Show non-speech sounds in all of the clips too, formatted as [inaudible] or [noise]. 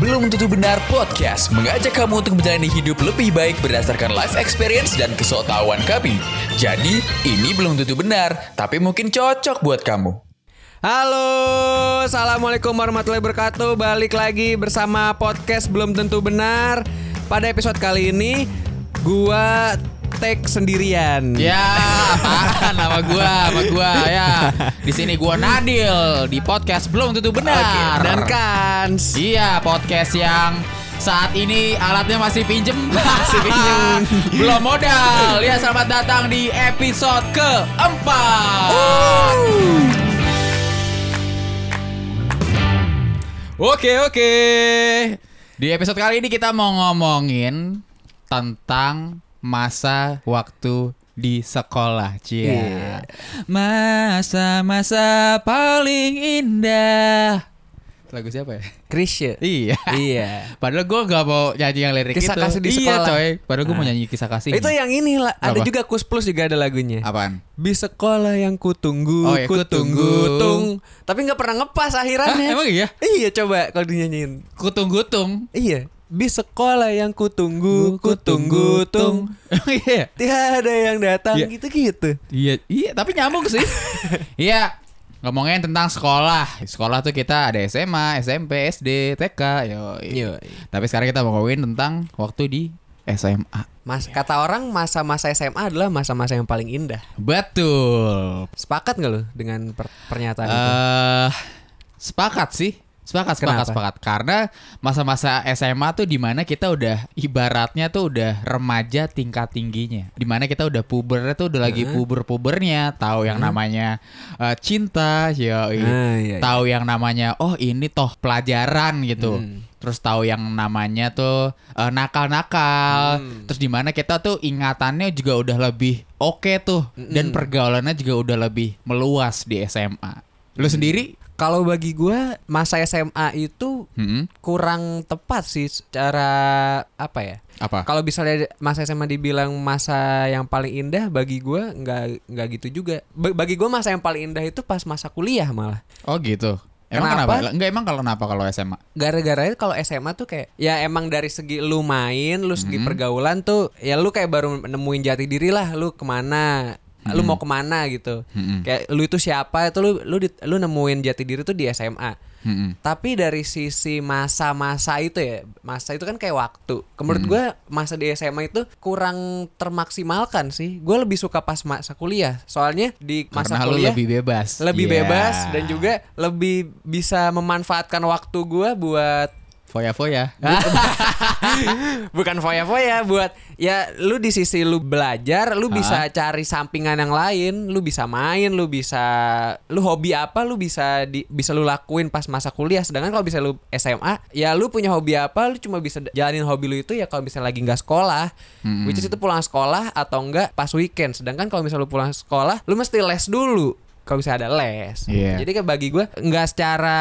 Belum Tentu Benar Podcast mengajak kamu untuk menjalani hidup lebih baik berdasarkan life experience dan kesotawan kami. Jadi, ini belum tentu benar, tapi mungkin cocok buat kamu. Halo, assalamualaikum warahmatullahi wabarakatuh. Balik lagi bersama podcast belum tentu benar. Pada episode kali ini, gua take sendirian. Ya, apaan nama gua, sama gua ya. Di sini gua Nadil di podcast belum tentu benar. dan Kans. Iya, podcast yang saat ini alatnya masih pinjem Masih pinjem. [laughs] Belum modal Ya selamat datang di episode keempat Oke oke Di episode kali ini kita mau ngomongin Tentang masa waktu di sekolah Cia Iya. Masa-masa paling indah Lagu siapa ya? Krisya. Iya. Iya. Padahal gue gak mau nyanyi yang lirik Kisah itu. kasih di Iya sekolah. coy. Padahal gue mau Nah. nyanyi kisah kasih. Itu yang ini lah. Ada Apa? juga Kus Plus juga ada lagunya. Apaan? Di sekolah yang kutunggu, Oh, ya, kutunggu, kutunggu. tung. Tapi nggak pernah ngepas akhirannya. Hah, emang iya? Iya, coba kalau dinyanyiin. Kutung-gutung. Iya. Di sekolah yang kutunggu, kutunggu, tung. [laughs] Iya? Tiada yang datang Iya. gitu-gitu. Iya, iya, tapi nyambung sih. [laughs] Iya. Ngomongin tentang sekolah. Sekolah tuh kita ada SMA, SMP, SD, TK, yo. Yoi. Tapi sekarang kita mau ngomongin tentang waktu di SMA. Mas kata orang masa-masa SMA adalah masa-masa yang paling indah. Betul. Sepakat nggak lo dengan per- pernyataan itu? Eh, sepakat sih. Sepakat, sepakat, Kenapa? sepakat. Karena masa-masa SMA tuh di mana kita udah ibaratnya tuh udah remaja tingkat tingginya. Di mana kita udah pubernya tuh udah lagi puber-pubernya, tahu yang namanya eh, cinta, yoi. Ah, iya, iya. tahu yang namanya oh ini toh pelajaran gitu. Hmm. Terus tahu yang namanya tuh eh, nakal-nakal. Hmm. Terus di mana kita tuh ingatannya juga udah lebih oke tuh dan pergaulannya juga udah lebih meluas di SMA. Lu sendiri? Kalau bagi gua masa SMA itu Hmm, kurang tepat sih secara apa ya? apa? Kalau misalnya masa SMA dibilang masa yang paling indah bagi gua nggak nggak gitu juga. Ba- bagi gua masa yang paling indah itu pas masa kuliah malah. Oh gitu. Emang Kenapa? kenapa? Enggak emang kalau kenapa kalau SMA? Gara-gara itu kalau SMA tuh kayak ya emang dari segi lu main, lu segi Hmm. pergaulan tuh ya lu kayak baru nemuin jati diri lah, lu ke mana, lu mau ke mana gitu. Hmm. Kayak lu itu siapa itu lu lu di- lu nemuin jati diri tuh di SMA. Hmm. Tapi dari sisi masa-masa itu ya, masa itu kan kayak waktu. Menurut gua masa di SMA itu kurang termaksimalkan sih. Gue lebih suka pas masa kuliah. Soalnya di masa Karena kuliah lebih bebas. lebih Iya. bebas dan juga lebih bisa memanfaatkan waktu gua buat foya-foya. [laughs] bukan foya-foya buat ya lu di sisi lu belajar lu bisa cari sampingan yang lain lu bisa main lu bisa lu hobi apa lu bisa di, bisa lu lakuin pas masa kuliah. Sedangkan kalau bisa lu SMA ya lu punya hobi apa lu cuma bisa jalanin hobi lu itu ya kalau misalnya lagi nggak sekolah. Which is itu pulang sekolah atau enggak pas weekend. Sedangkan kalau misalnya lu pulang sekolah lu mesti les dulu kalau bisa ada les. Iya. Jadi kayak bagi gue nggak secara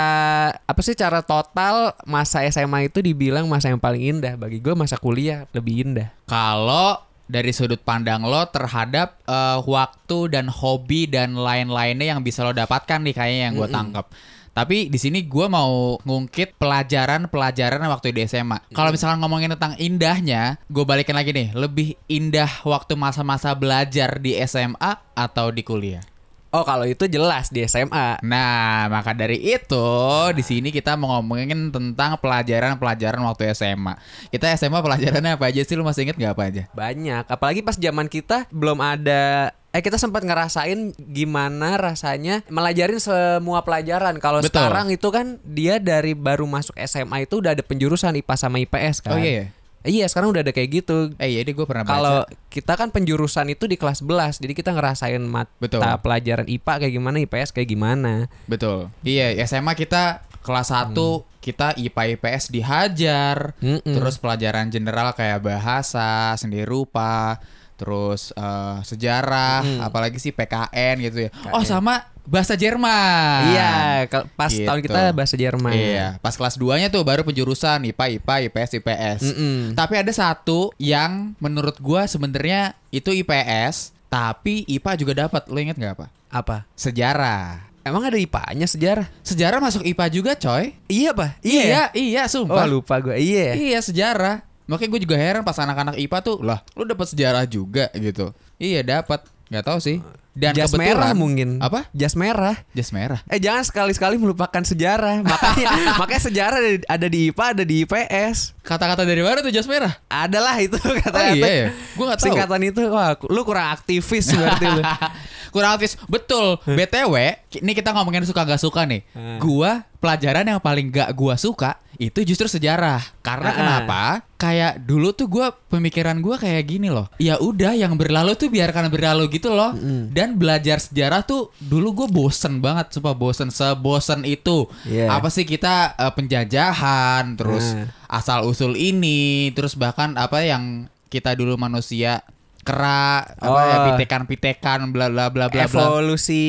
apa sih cara total masa SMA itu dibilang masa yang paling indah. Bagi gue masa kuliah lebih indah. Kalau dari sudut pandang lo terhadap eh, waktu dan hobi dan lain-lainnya yang bisa lo dapatkan nih kayaknya yang gue tangkap. Tapi di sini gue mau ngungkit pelajaran-pelajaran waktu di SMA. Kalau misalkan ngomongin tentang indahnya, gue balikin lagi nih. Lebih indah waktu masa-masa belajar di SMA atau di kuliah? Oh kalau itu jelas di SMA. Nah, maka dari itu di sini kita mau ngomongin tentang pelajaran-pelajaran waktu SMA. Kita SMA pelajarannya apa aja sih? Lu masih inget nggak apa aja? Banyak. Apalagi pas zaman kita belum ada eh kita sempat ngerasain gimana rasanya melajarin semua pelajaran. Kalau sekarang itu kan dia dari baru masuk SMA itu udah ada penjurusan IPA sama IPS kan. Oh iya ya? Iya, sekarang udah ada kayak gitu. Eh iya, gue pernah baca. Kalau kita kan penjurusan itu di kelas 11, jadi kita ngerasain mata Betul. pelajaran IPA kayak gimana, IPS kayak gimana. Betul. Iya, SMA kita kelas 1 kita IPA IPS dihajar. Mm-mm. Terus pelajaran general kayak bahasa, seni rupa, terus eh, sejarah, apalagi sih PKN gitu ya. Oh, sama bahasa Jerman. Iya, pas Gitu. tahun kita bahasa Jerman. Iya, pas kelas 2-nya tuh baru penjurusan IPA, IPA, IPS, IPS. Mm-mm. Tapi ada satu yang menurut gua sebenarnya itu IPS, tapi IPA juga dapat. Lo inget nggak apa? Apa? Sejarah. Emang ada IPA-nya sejarah? Sejarah masuk IPA juga, coy. Iya, Pak. Iya, iya, Oh, sumpah. lupa gue. Iya. Iya sejarah. Makanya gue juga heran pas anak-anak IPA tuh lah, lu dapat sejarah juga gitu. Iya dapat, nggak tahu sih. Dan jas kebetulan merah mungkin. Apa? Jas merah. Jas merah. Eh jangan sekali-sekali melupakan sejarah. [laughs] Makanya makanya sejarah ada, ada di IPA, ada di IPS. Kata-kata dari mana tuh jas merah? Adalah itu kata-kata. iya ya? Gua nggak tahu. Singkatan itu wah lu kurang aktivis berarti lu. [laughs] Kurang aktif. Betul. BTW, ini kita ngomongin suka gak suka nih. Gua pelajaran yang paling gak gua suka itu justru sejarah. Karena Ah. kenapa? Kayak dulu tuh gua pemikiran gua kayak gini loh. Ya udah yang berlalu tuh biarkan berlalu gitu loh. Dan belajar sejarah tuh dulu gue bosen banget, sumpah bosen sebosen itu. Iya. Apa sih kita eh, penjajahan, terus Nah. asal usul ini, terus bahkan apa yang kita dulu manusia kera apa ya Oh. pitekan-pitekan bla bla bla bla bla. Evolusi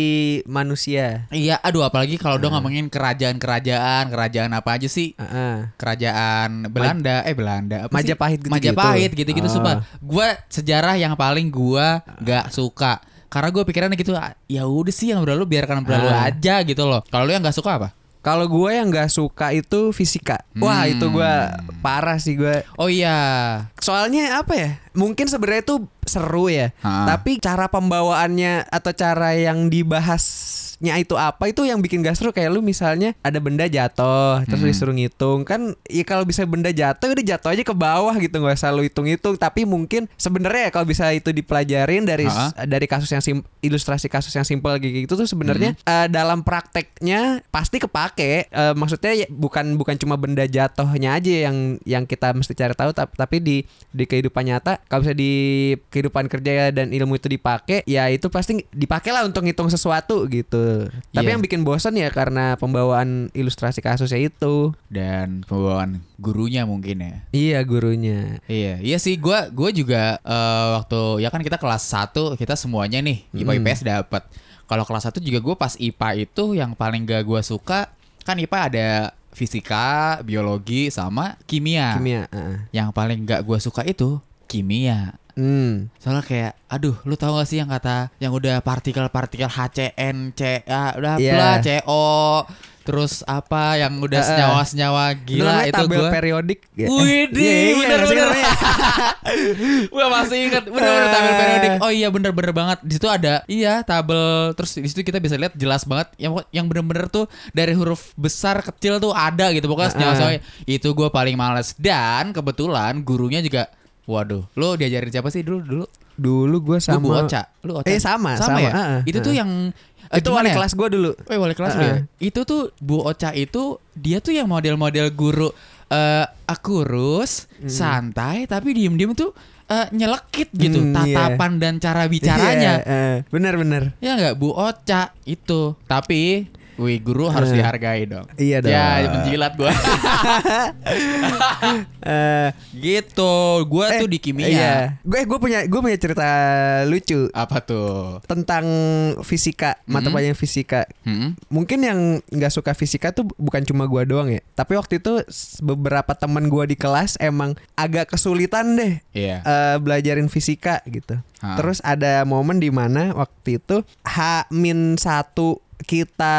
manusia. Iya, aduh apalagi kalau udah ngomongin kerajaan-kerajaan, kerajaan apa aja sih? Heeh. Kerajaan Belanda, eh Belanda apa sih? Majapahit gitu-gitu. Majapahit gitu-gitu Oh. sumpah. Gua sejarah yang paling gua gak suka. Karena gue pikirannya gitu, ah, ya udah sih yang berlalu biarkan berlalu Ah. aja gitu loh. Kalau lu yang gak suka apa? Kalau gue yang nggak suka itu fisika. Wah Hmm. itu gue parah sih gue. Oh iya. Soalnya apa ya? Mungkin sebenarnya itu seru ya. Ha. Tapi cara pembawaannya atau cara yang dibahasnya itu apa itu yang bikin gak seru kayak lu misalnya ada benda jatuh terus Hmm. disuruh ngitung kan ya kalau bisa benda jatuh udah jatuh aja ke bawah gitu nggak usah lu hitung-hitung tapi mungkin sebenarnya ya kalau bisa itu dipelajarin dari Ha. dari kasus yang sim- ilustrasi kasus yang simpel gitu tuh sebenarnya Hmm. eh, dalam prakteknya pasti kepake Eh, maksudnya ya bukan bukan cuma benda jatuhnya aja yang yang kita mesti cari tahu tap- tapi di di kehidupan nyata kalau bisa di kehidupan kerja dan ilmu itu dipakai ya itu pasti dipakai lah untuk ngitung sesuatu gitu tapi Iya. yang bikin bosan ya karena pembawaan ilustrasi kasusnya itu Dan pembawaan gurunya mungkin ya. iya gurunya Iya, iya sih gua gua juga eh, waktu ya kan kita kelas 1 kita semuanya nih IPA. IPS dapat. Kalau kelas 1 juga gua pas IPA itu yang paling gak gua suka kan IPA ada fisika, biologi sama kimia. kimia heeh. Yang paling gak gua suka itu kimia. Hmm Soalnya kayak aduh lu tahu gak sih yang kata yang udah partikel-partikel HCN, CA, udah Iya. bla, CO, terus apa yang udah senyawa-senyawa gila itu tabel gua. periodik ya. Wih, Iya, iya, bener nggak sih bener. namanya? [laughs] Gua masih ingat bener-bener tabel periodik. Oh iya bener-bener banget. Di situ ada iya tabel terus di situ kita bisa lihat jelas banget yang yang bener-bener tuh dari huruf besar kecil tuh ada gitu pokoknya senyawa senyawa itu gua paling males dan kebetulan gurunya juga Waduh, lu diajarin siapa sih dulu dulu? dulu gue Lu sama Bu Ocha. Lu Ocha. Eh, sama, sama, sama, ya? heeh, itu tuh yang eh, itu wali ya? kelas gue dulu Oh, wali kelas lu ya? Itu tuh Bu Ocha itu dia tuh yang model-model guru eh akurus, santai tapi diem-diem tuh eh, nyelekit gitu Hmm, iya. tatapan dan cara bicaranya. Iya, eh, bener-bener Ya nggak Bu Ocha itu. Tapi Wih guru harus Eh. dihargai dong. Iya Ya dong. menjilat gua. [laughs] Eh, gitu. Gua eh, tuh di kimia. Iya. Gue gue punya gue punya cerita lucu Apa tuh? tentang fisika, mata Hmm. pelajaran fisika. Hmm? Mungkin yang nggak suka fisika tuh bukan cuma gua doang ya. Tapi waktu itu beberapa teman gua di kelas emang agak kesulitan deh Iya. eh, belajarin fisika gitu. Ha. Terus ada momen di mana waktu itu H-1 kita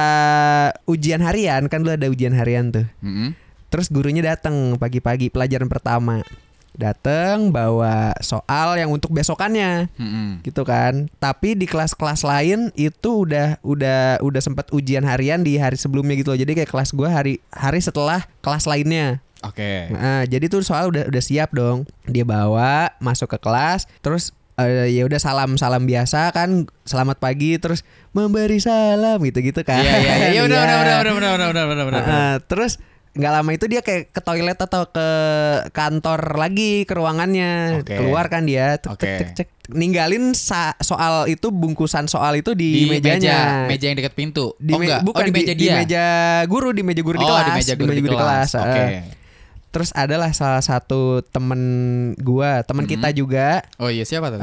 ujian harian kan dulu ada ujian harian tuh. Hmm? Terus gurunya datang pagi-pagi pelajaran pertama. Datang bawa soal yang untuk besokannya Hmm? gitu kan. Tapi di kelas-kelas lain itu udah udah udah sempat ujian harian di hari sebelumnya gitu loh. Jadi kayak kelas gua hari hari setelah kelas lainnya. Oke. Nah, jadi tuh soal udah udah siap dong. Dia bawa masuk ke kelas, terus eh, ya udah salam salam biasa kan, selamat pagi, terus memberi salam gitu-gitu kan. Iya iya iya benar Iya. benar benar benar benar benar benar benar. Heeh, terus nggak lama itu dia kayak ke toilet atau ke kantor lagi ke ruangannya Oke. keluar kan dia tek, Oke. tek, tek, cek. ninggalin soal itu bungkusan soal itu di, Di, meja mejanya meja yang dekat pintu. di oh enggak. bukan oh, di meja dia. meja guru di meja guru di oh, kelas di meja guru di, kelas. Oke. heeh. Terus adalah salah satu temen gua teman Hmm. kita juga Oh iya siapa tuh?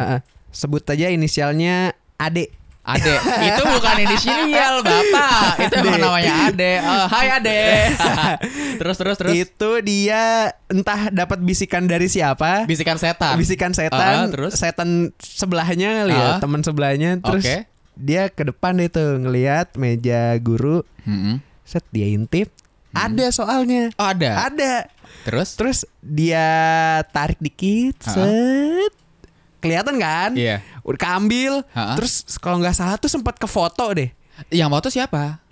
sebut aja inisialnya Ade Ade. itu bukan inisial, [laughs] Bapak. Itu emang namanya Ade. Oh, hai Ade. [laughs] terus terus terus. itu dia entah dapat bisikan dari siapa Bisikan setan. bisikan Ah, setan terus? setan sebelahnya kali ya Ah. teman sebelahnya terus Oke. dia ke depan tuh ngelihat meja guru Mm-mm. set dia intip ada soalnya Oh ada. ada Terus? terus dia tarik dikit Ha-ha. set kelihatan kan Iya. udah keambil Ha-ha. terus kalau nggak salah tuh sempat ke foto deh Yang moto siapa?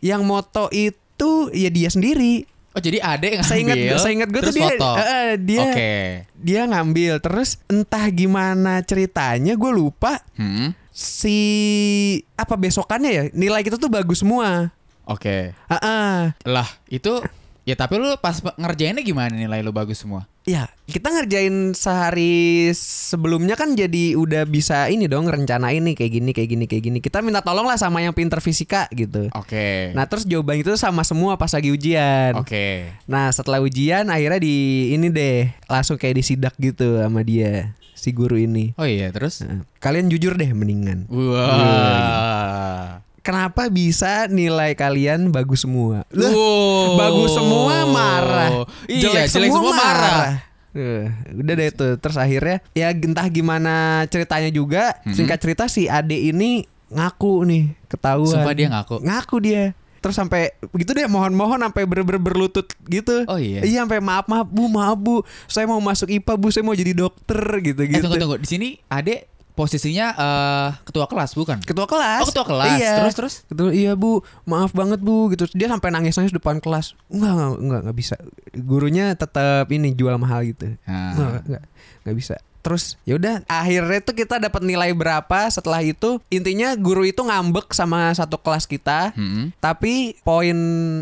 yang moto itu ya dia sendiri Oh jadi ade yang saya ingat ngambil, saya ingat gue tuh dia foto. eh, dia Oke. dia ngambil terus entah gimana ceritanya gue lupa Hmm. si apa besokannya ya nilai kita tuh bagus semua Oke. Heeh. Lah itu ya tapi lu pas ngerjainnya gimana nilai lu bagus semua? Ya, kita ngerjain sehari sebelumnya kan jadi udah bisa ini dong rencanain nih kayak gini kayak gini kayak gini. Kita minta tolong lah sama yang pinter fisika gitu. Oke. Nah, terus jawaban itu sama semua pas lagi ujian. Oke. Nah, setelah ujian akhirnya di ini deh, langsung kayak disidak gitu sama dia si guru ini. Oh iya terus? Nah, kalian jujur deh mendingan. Wah. Kenapa bisa nilai kalian bagus semua? Lah, Wow. bagus semua marah. Iya, jelek semua marah. Eh, udah deh tuh. Terus akhirnya ya entah gimana ceritanya juga. Hmm. Singkat cerita si Ade ini ngaku nih ketahuan. Sumpah dia ngaku? Ngaku dia. Terus sampai begitu deh mohon-mohon sampai ber-ber berlutut gitu. Oh iya? Iya sampai maaf maaf Bu, maaf Bu. Saya mau masuk IPA Bu, saya mau jadi dokter gitu Eh gitu. tunggu tunggu. Di sini Ade posisinya eh, ketua kelas bukan? Ketua kelas. Oh, ketua kelas. Iya. Terus, terus? Ketua, iya bu, maaf banget bu gitu. Dia sampai nangis nangis depan kelas. Enggak enggak enggak enggak bisa. Gurunya tetap ini jual mahal gitu. Ah. Enggak enggak enggak bisa. Terus ya udah akhirnya tuh kita dapat nilai berapa? Setelah itu intinya guru itu ngambek sama satu kelas kita. Hmm. tapi poin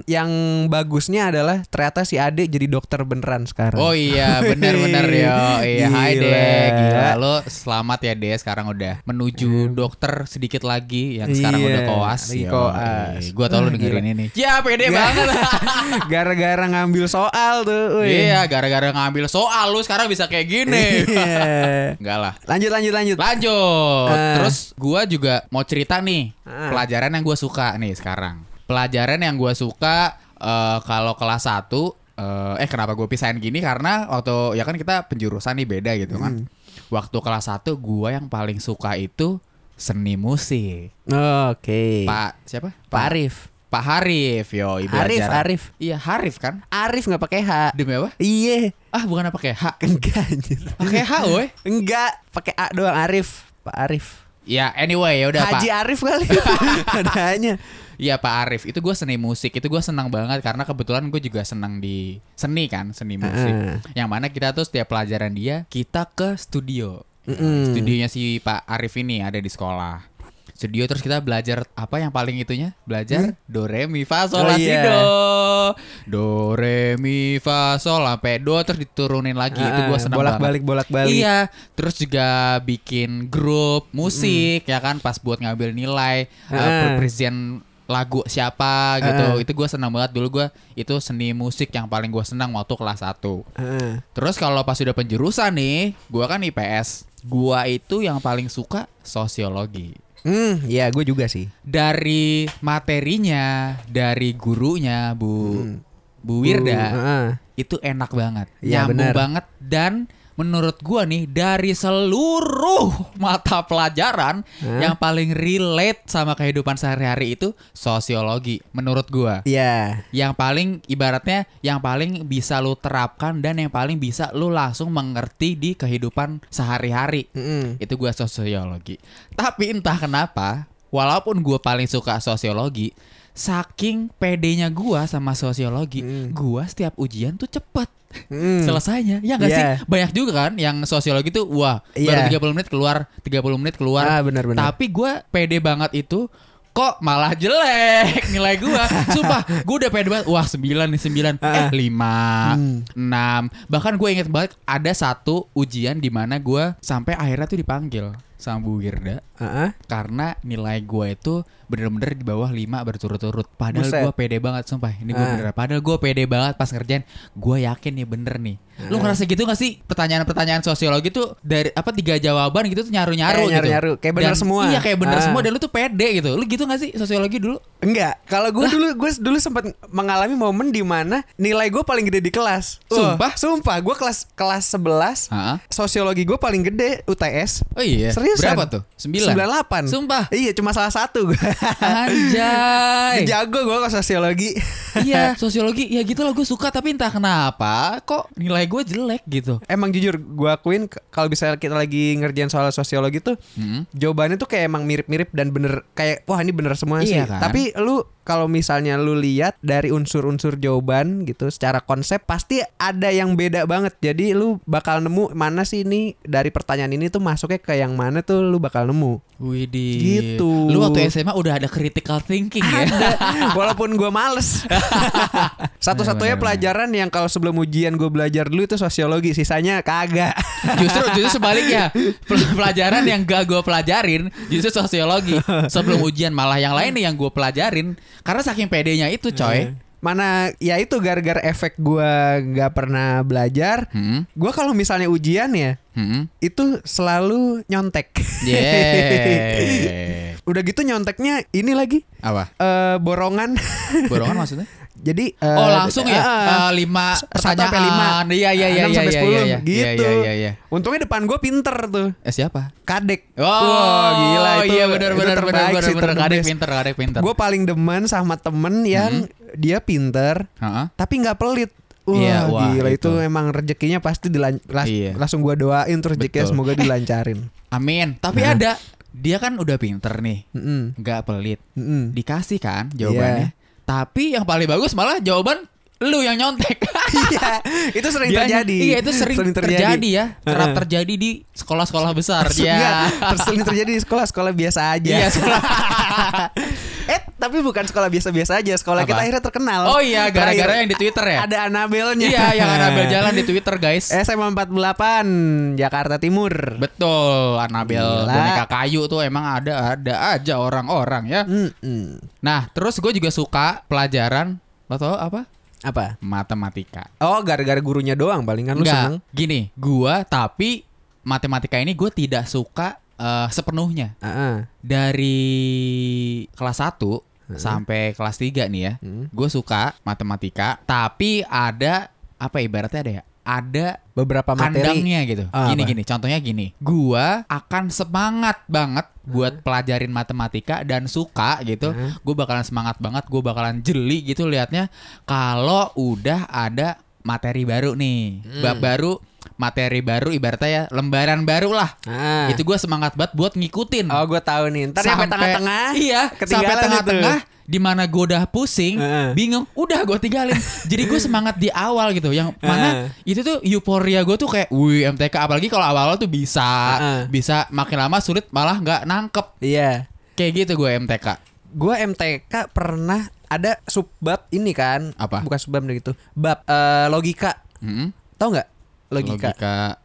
yang bagusnya adalah ternyata si Ade jadi dokter beneran sekarang. Oh iya benar-benar [laughs] yo. Iya Hai deh gila lo selamat ya deh sekarang udah menuju dokter sedikit lagi yang sekarang Iya, udah koas lagi Yo, koas. Gua tau lo Wah, dengerin gila. ini Ya pede banget. [laughs] Gara-gara ngambil soal tuh uy. Iya gara-gara ngambil soal lu sekarang bisa kayak gini. Iya. [laughs] Enggak lah lanjut lanjut lanjut Lanjut. Ah. Terus gua juga mau cerita nih Ah. pelajaran yang gua suka nih sekarang. Pelajaran yang gua suka eh, kalau kelas 1 eh, eh kenapa gue pisahin gini karena waktu ya kan kita penjurusan nih beda gitu kan. Hmm. Waktu kelas 1 gua yang paling suka itu seni musik. Oke. Pak siapa? Pak Arif. Pak Harif yo ibu Arif, ajar. Arif. Iya Harif kan? Arif nggak pakai H. Demi apa? Iya. Ah bukan pakai H. Enggak anjir. Pakai H woi. Enggak, pakai A doang Arif. Pak Arif. Ya anyway ya udah Pak. Haji Arif kali. [laughs] Adanya. Iya Pak Arif itu gue seni musik itu gue senang banget karena kebetulan gue juga senang di seni kan seni musik Heeh. yang mana kita tuh setiap pelajaran dia kita ke studio Mm-mm. studionya si Pak Arif ini ada di sekolah studio terus kita belajar apa yang paling itunya belajar do re mi fa sol Hmm? Oh, la si iya. do do re mi fa sol sampai do terus diturunin lagi itu gue Ah, senang banget bolak-balik bolak-balik. Iya, terus juga bikin grup musik ya kan pas buat ngambil nilai uh, Heeh. perpresent lagu siapa gitu. Heeh. Itu gue senang banget dulu gue itu seni musik yang paling gue senang waktu kelas 1. Heeh. Terus kalau pas udah penjurusan nih, gue kan IPS. Gua itu yang paling suka sosiologi. Hmm, ya gue juga sih. Dari materinya, dari gurunya Bu Bu Wirda Heeh. itu enak banget, Iya, nyambung benar. banget dan menurut gua nih dari seluruh mata pelajaran Hah? yang paling relate sama kehidupan sehari-hari itu sosiologi menurut gua. Iya. Yang paling ibaratnya yang paling bisa lu terapkan dan yang paling bisa lu langsung mengerti di kehidupan sehari-hari. Mm-mm. Itu gua sosiologi. Tapi entah kenapa, walaupun gua paling suka sosiologi, saking pedenya gua sama sosiologi, Mm. gua setiap ujian tuh cepet Mm. selesainya. Ya nggak Iya. sih? Banyak juga kan yang sosiologi tuh wah, baru Iya. 30 menit keluar, 30 menit keluar. Ah, benar-benar. Tapi gua pede banget itu kok malah jelek [laughs] nilai gua. Sumpah, gua udah pede banget. Wah, 9 nih 9. Eh, Ah. 5, Hmm. 6. Bahkan gue inget banget ada satu ujian di mana gua sampai akhirnya tuh dipanggil sama Bu Wirda Heeh. karena nilai gue itu bener-bener di bawah 5 berturut-turut. Padahal gue pede banget sumpah. Ini gue Ah. bener. Padahal gue pede banget pas ngerjain. Gue yakin nih bener nih. Lu Ah. ngerasa gitu gak sih? Pertanyaan-pertanyaan sosiologi tuh dari apa tiga jawaban gitu tuh nyaru-nyaru Kayak gitu. nyaru-nyaru. Kayak bener Dan- semua. Iya kayak bener Ah. semua dan lu tuh pede gitu. Lu gitu gak sih sosiologi dulu? Enggak, kalau gue dulu gue dulu sempat mengalami momen di mana nilai gue paling gede di kelas. Sumpah? sumpah, gue kelas kelas 11 Heeh. sosiologi gue paling gede UTS. Oh iya. Serius Seriusan? Berapa tuh? Sembilan? 98. Sumpah. Iya, cuma salah satu gue. Anjay. [laughs] Jago gue kok sosiologi. iya, [laughs] sosiologi ya gitu lah gue suka tapi entah kenapa kok nilai gue jelek gitu. Emang jujur gue akuin kalau bisa kita lagi ngerjain soal sosiologi tuh Hmm. jawabannya tuh kayak emang mirip-mirip dan bener kayak wah ini bener semua sih. Iya kan? Tapi lu kalau misalnya lu lihat dari unsur-unsur jawaban gitu secara konsep pasti ada yang beda banget. Jadi lu bakal nemu mana sih ini dari pertanyaan ini tuh masuknya ke yang mana tuh lu bakal nemu. Widih. Gitu. Lu waktu SMA udah ada critical thinking ya. [laughs] Walaupun gue males. [laughs] Satu-satunya pelajaran yang kalau sebelum ujian gue belajar dulu itu sosiologi, sisanya kagak. justru [laughs] justru sebaliknya Pel- pelajaran yang gak gue pelajarin justru sosiologi sebelum ujian malah yang lain nih yang gue pelajarin karena saking pedenya itu coy Mana ya itu gara-gara efek gua nggak pernah belajar. Hmm. Gua kalau misalnya ujian ya Hmm. itu selalu nyontek. Yeah. [laughs] Udah gitu nyonteknya ini lagi apa eh borongan. [laughs] borongan maksudnya Jadi eh, oh langsung ya ah, Eh, lima per satu sampai pertanyaan lima. iya iya iya iya sampai iya, sepuluh, iya, gitu. iya iya iya Untungnya depan gue pinter tuh. eh siapa Kadek. Oh, Wah, gila itu. iya benar benar benar benar kadek pinter kadek pinter Gue paling demen sama temen yang dia pinter Heeh. tapi nggak pelit. Wah, Iya, wah, gila itu. itu. emang rezekinya pasti dilan- las- Iya. langsung gua doain terus rezekinya Betul. semoga dilancarin. [laughs] amin tapi Nah. ada dia kan udah pinter nih Mm-mm. nggak pelit Mm-mm. dikasih kan jawabannya. Iya. Tapi yang paling bagus malah jawaban lu yang nyontek. [laughs] Iya, itu sering Dianya- terjadi. Iya, itu sering, terjadi. ya. Kerap terjadi di sekolah-sekolah besar. Enggak, [laughs] ya. terus sering terjadi di sekolah-sekolah biasa aja. Iya, sekolah. Tapi bukan sekolah biasa-biasa aja. Sekolah Apa? kita akhirnya terkenal. Oh iya, gara-gara yang di Twitter ya? Ada Anabelnya. Iya, yang [laughs] Anabel jalan di Twitter, guys. SMA 48 Jakarta Timur. Betul, Anabel Gila. boneka kayu tuh emang ada ada aja orang-orang ya. Mm-mm. Nah, terus gue juga suka pelajaran lo tau apa? Apa? Matematika. Oh, gara-gara gurunya doang palingan lu seneng. Gini, gua tapi matematika ini gue tidak suka eh, sepenuhnya. Heeh. Dari kelas 1 sampai kelas 3 nih ya. Hmm. Gue suka matematika, tapi ada apa ibaratnya ada ya? Ada Beberapa materi. kandangnya gitu. Ah, gini apa? gini, contohnya gini. Gua akan semangat banget buat pelajarin matematika dan suka gitu. Hmm. Gue bakalan semangat banget, gue bakalan jeli gitu liatnya kalau udah ada materi baru nih. Hmm. Bab baru, materi baru ibaratnya ya lembaran baru lah. Ah. Itu gue semangat banget buat ngikutin. Oh, gue tahu nih. Ntar sampai tengah-tengah. Iya, sampai tengah-tengah di mana gue udah pusing, Heeh. bingung, udah gue tinggalin. Jadi gue semangat di awal gitu. Yang mana itu tuh euforia gue tuh kayak, wih MTK apalagi kalau awal-awal tuh bisa, Heeh. bisa makin lama sulit malah nggak nangkep. Iya. Kayak gitu gue MTK. Gue MTK pernah ada subbab ini kan. Apa? Bukan subbab gitu. Bab eh, logika. Hmm? Tahu nggak? Logika.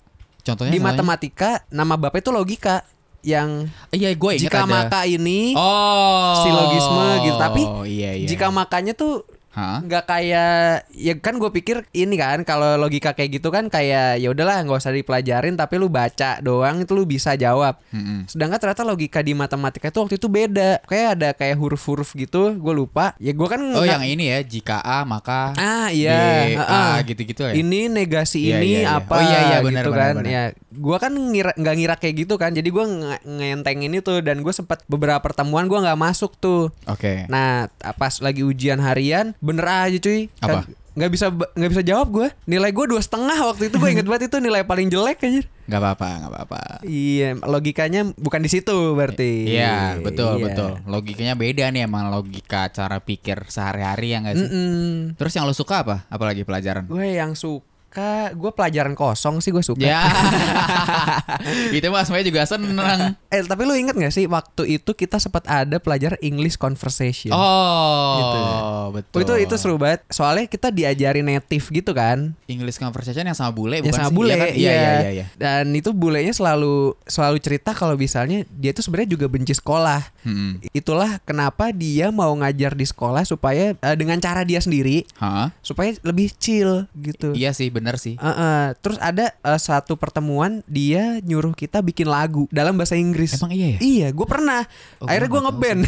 Contohnya Di soalnya- matematika nama bapnya itu logika yang Iya, gue jika ada. maka ini Oh. silogisme gitu. Tapi iya, iya. jika makanya tuh Hah? nggak kayak ya kan gue pikir ini kan kalau logika kayak gitu kan kayak ya udahlah nggak usah dipelajarin tapi lu baca doang itu lu bisa jawab Mm-mm. sedangkan ternyata logika di matematika itu waktu itu beda kayak ada kayak huruf-huruf gitu gue lupa ya gue kan Oh, yang ini ya, jika A maka ah iya B, ah. A gitu-gitu ya. ini negasi Iya, ini iya, iya. apa Oh, iya, iya, benar, gitu benar, kan benar. ya gue kan ngira nggak ngira kayak gitu kan jadi gue nge- ngentengin itu dan gue sempat beberapa pertemuan gue nggak masuk tuh Oke. Nah, pas lagi ujian harian, bener aja cuy. Apa? Kan nggak bisa nggak bisa jawab gue. Nilai gue dua setengah waktu itu gue inget banget itu nilai paling jelek aja. Nggak apa-apa, nggak apa-apa. Iya, logikanya bukan di situ berarti. Iya, betul, Iya. betul. Logikanya beda nih emang logika cara pikir sehari-hari ya nggak sih? Mm-mm. Terus yang lo suka apa? Apalagi pelajaran? Gue yang suka, gue pelajaran kosong sih gue suka. Ya. [laughs] itu mas semuanya juga seneng. Eh tapi lu inget gak sih waktu itu kita sempat ada pelajaran English conversation. Oh, Gitu. Oh, betul. itu itu seru banget. Soalnya kita diajarin native gitu kan. English conversation yang sama bule ya bukan sama sih? bule Iya kan? Iya, iya, iya, iya. dan itu bulenya selalu selalu cerita kalau misalnya dia tuh sebenarnya juga benci sekolah Hmm. itulah kenapa dia mau ngajar di sekolah supaya eh, dengan cara dia sendiri Hah? supaya lebih chill gitu Iya sih, bener sih. Eh, eh, terus ada eh, satu pertemuan dia nyuruh kita bikin lagu dalam bahasa Inggris Emang iya ya? iya gue pernah Oh, akhirnya gua gue ngeband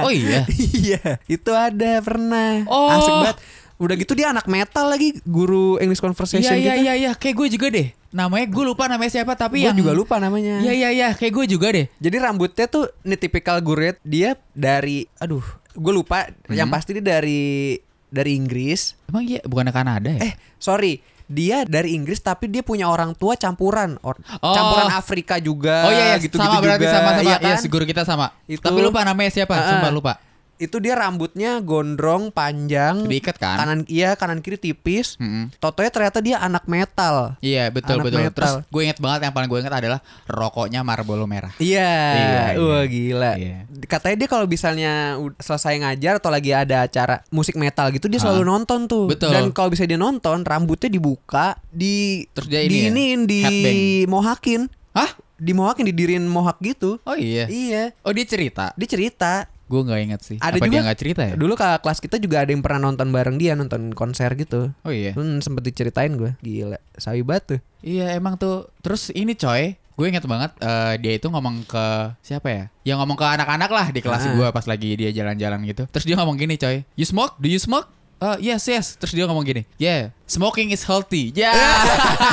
Oh iya. [laughs] iya itu ada pernah Oh. asik banget udah gitu dia anak metal lagi guru English conversation Iya, iya, kita iya, iya. Kayak gue juga deh. namanya gue lupa namanya siapa tapi Gue yang juga lupa namanya. Iya iya iya kayak gue juga deh. Jadi rambutnya tuh ini tipikal guret dia dari aduh, gue lupa yang Hmm. pasti dia dari dari Inggris. Emang iya bukan Kanada ya? Eh, sorry. Dia dari Inggris tapi dia punya orang tua campuran. Or- Oh. Campuran Afrika juga oh iya, iya gitu-gitu sama berarti juga. sama-sama. Iya Iya, kan? guru kita sama. Itu- Tapi lupa namanya siapa? Ah, ah. Sumpah lupa. Itu dia rambutnya gondrong, panjang. Diikat kan? Kanan iya, kanan kiri tipis. Mm-mm. Totonya ternyata dia anak metal. Iya betul Anak betul. metal. Terus gue inget banget yang paling gue inget adalah rokoknya Marlboro merah. Iya, Iya, iya. wah gila. Iya. Katanya dia kalau misalnya selesai ngajar atau lagi ada acara musik metal gitu dia selalu nonton tuh. Betul. Dan kalau bisa dia nonton, rambutnya dibuka, di Terus dia ini ya? di Headbang. mohakin, Hah? di mohakin, didirin mohak gitu. Oh iya. Iya, Oh dia cerita. dia cerita. Gue nggak inget sih. Ada Apa juga dia nggak cerita ya? Dulu kakak kelas kita juga ada yang pernah nonton bareng dia nonton konser gitu. Oh iya. Hmm, sempet diceritain gue. Gila, sawi tuh. Iya emang tuh. Terus ini coy, gue inget banget eh, dia itu ngomong ke siapa ya? Ya ngomong ke anak-anak lah di kelas Ah. gue pas lagi dia jalan-jalan gitu. Terus dia ngomong gini coy, you smoke? Do you smoke? Uh, yes yes. Terus dia ngomong gini, yeah, smoking is healthy. Ya,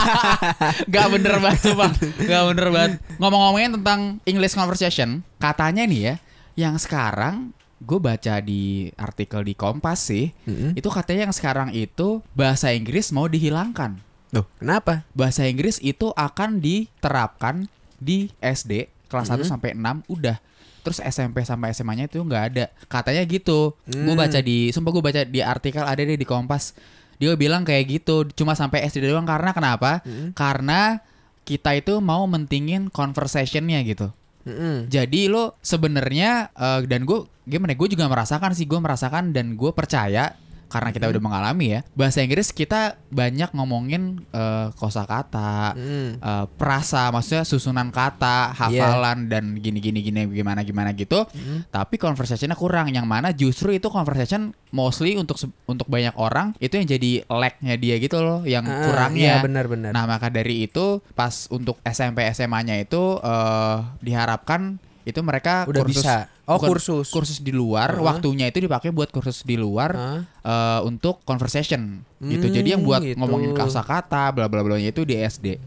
[laughs] gak bener banget tuh bang, gak bener banget. Ngomong-ngomongin tentang English conversation, katanya nih ya, yang sekarang gue baca di artikel di Kompas sih, Mm-mm. itu katanya yang sekarang itu bahasa Inggris mau dihilangkan Loh, kenapa? bahasa Inggris itu akan diterapkan di SD kelas 1 sampai 6 udah. Terus SMP sampai SMA-nya itu nggak ada. Katanya gitu. Gue Hmm. baca di sumpah gue baca di artikel ada deh di Kompas. Dia bilang kayak gitu, cuma sampai SD doang karena kenapa? Karena kita itu mau mentingin conversationnya gitu. Mm-mm. Jadi lo sebenarnya eh, dan gue gimana? Gue juga merasakan sih, gue merasakan dan gue percaya karena kita udah mengalami ya bahasa Inggris kita banyak ngomongin eh, kosakata, Mm. eh, prasa, maksudnya susunan kata, hafalan dan gini gini gini gimana gimana gitu. Tapi conversationnya kurang. Yang mana justru itu conversation mostly untuk untuk banyak orang itu yang jadi lag-nya dia gitu loh, yang Ah, kurangnya. iya, benar-benar. Nah maka dari itu pas untuk SMP SMA-nya itu eh, diharapkan itu mereka Udah kursus, bisa. Oh, bukan kursus. kursus di luar Heeh. waktunya itu dipakai buat kursus di luar Hah? eh, untuk conversation gitu Hmm, jadi yang buat gitu. ngomongin kata bla bla bla itu di SD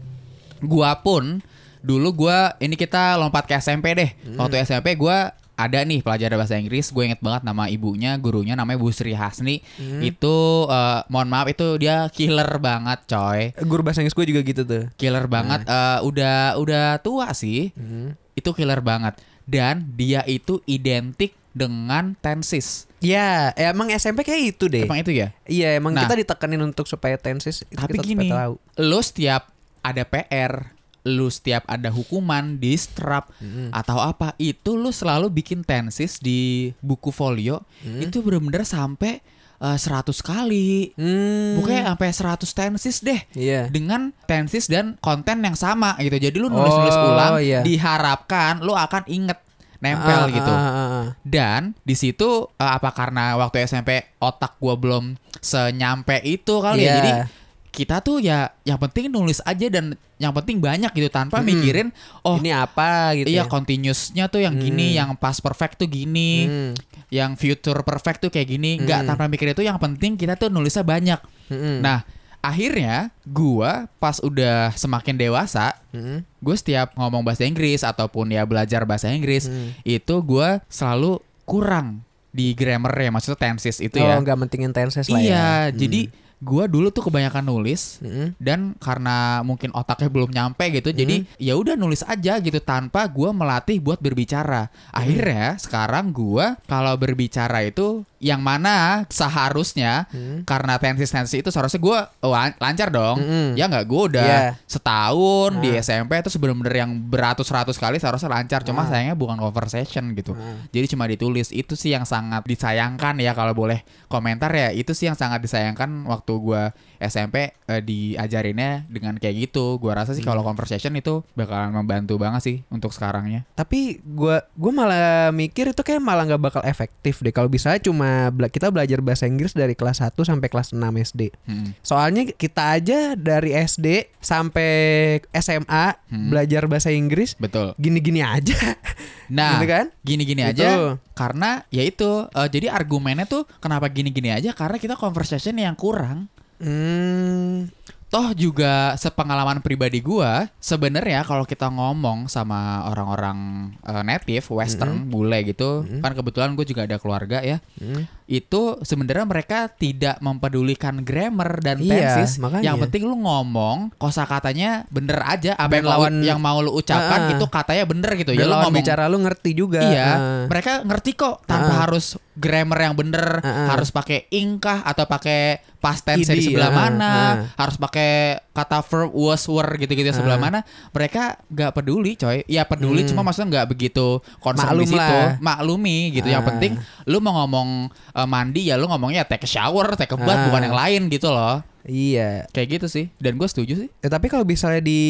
gua pun dulu gua ini kita lompat ke SMP deh Hmm. waktu SMP gua ada nih pelajaran bahasa Inggris gue inget banget nama ibunya gurunya namanya Bu Sri Hasni Hmm. itu eh, mohon maaf itu dia killer banget coy Guru bahasa Inggris gue juga gitu tuh. killer banget Nah. eh, udah udah tua sih Hmm. itu killer banget dan dia itu identik dengan tenses Ya, emang SMP kayak itu deh. emang itu ya Iya, emang Nah. kita ditekenin untuk supaya tensis itu tapi kita gini tahu. lo setiap ada PR lu setiap ada hukuman distrap atau apa itu lu selalu bikin tenses di buku folio itu bener-bener sampai eh, 100 kali Hmm. Pokoknya sampai 100 tenses deh Iya. dengan tenses dan konten yang sama gitu. Jadi lu nulis-nulis Oh, ulang iya. diharapkan lu akan inget nempel Ah, gitu. ah, ah, ah. Dan di situ eh, apa karena waktu SMP otak gua belum senyampe itu kali ya. Iya. Jadi kita tuh ya yang penting nulis aja dan yang penting banyak gitu tanpa mikirin oh Ini apa gitu. iya ya. continuousnya tuh yang gini, yang past perfect tuh gini, Hmm. yang future perfect tuh kayak gini. Enggak tanpa mikir itu yang penting kita tuh nulisnya banyak. Mm-mm. Nah, akhirnya gua pas udah semakin dewasa, Mm-mm. gue setiap ngomong bahasa Inggris ataupun ya belajar bahasa Inggris Hmm. itu gua selalu kurang di grammar ya maksudnya tenses itu oh, ya. nggak mentingin tenses lah ya. Iya, jadi gua dulu tuh kebanyakan nulis Mm-mm. dan karena mungkin otaknya belum nyampe gitu jadi ya udah nulis aja gitu tanpa gua melatih buat berbicara. Akhirnya sekarang gua kalau berbicara itu yang mana seharusnya karena tensis tensis itu seharusnya gua oh, lan- lancar dong. Mm-mm. ya nggak gua udah Iya. setahun di SMP itu bener-bener yang beratus-ratus kali seharusnya lancar cuma sayangnya bukan conversation gitu. Jadi cuma ditulis. Itu sih yang sangat disayangkan ya kalau boleh komentar ya. Itu sih yang sangat disayangkan waktu gua SMP eh, diajarinnya dengan kayak gitu gua rasa sih kalau conversation itu bakalan membantu banget sih untuk sekarangnya Tapi gua gua malah mikir itu kayak malah nggak bakal efektif deh kalau bisa cuma bela- kita belajar bahasa Inggris dari kelas 1 sampai kelas 6 SD. Hmm. Soalnya kita aja dari SD sampai SMA Hmm. belajar bahasa Inggris betul gini-gini aja. Nah, [laughs] Gitu kan? gini-gini Gitu. aja karena ya itu eh, jadi argumennya tuh kenapa gini-gini aja karena kita conversation yang kurang. Hmm. Toh juga sepengalaman pribadi gua, sebenarnya kalau kita ngomong sama orang-orang eh, native, western, bule gitu, kan kebetulan gue juga ada keluarga ya. Itu sebenarnya mereka tidak mempedulikan grammar dan Iya, tenses. makanya. Yang penting lu ngomong kosakatanya bener aja. Apa yang, lawan- yang mau lu ucapkan Ah. itu katanya bener gitu. Ya lu ngomong bicara lu ngerti juga. Iya, Ah. mereka ngerti kok tanpa Ah. harus grammar yang bener, Ah, ah. harus pakai ing kah atau pakai past tense di sebelah ah, mana, ah. harus pakai kata verb was were gitu-gitu sebelah Ah. mana. Mereka nggak peduli, coy. Ya peduli, Hmm. cuma maksudnya nggak begitu concern Maklum di situ, lah. maklumi gitu. Yang Ah. penting lu mau ngomong eh, mandi ya lu ngomongnya take a shower, take a bath, Ah. bukan yang lain gitu loh. Iya. Kayak gitu sih. Dan gue setuju sih. Ya, tapi kalau misalnya di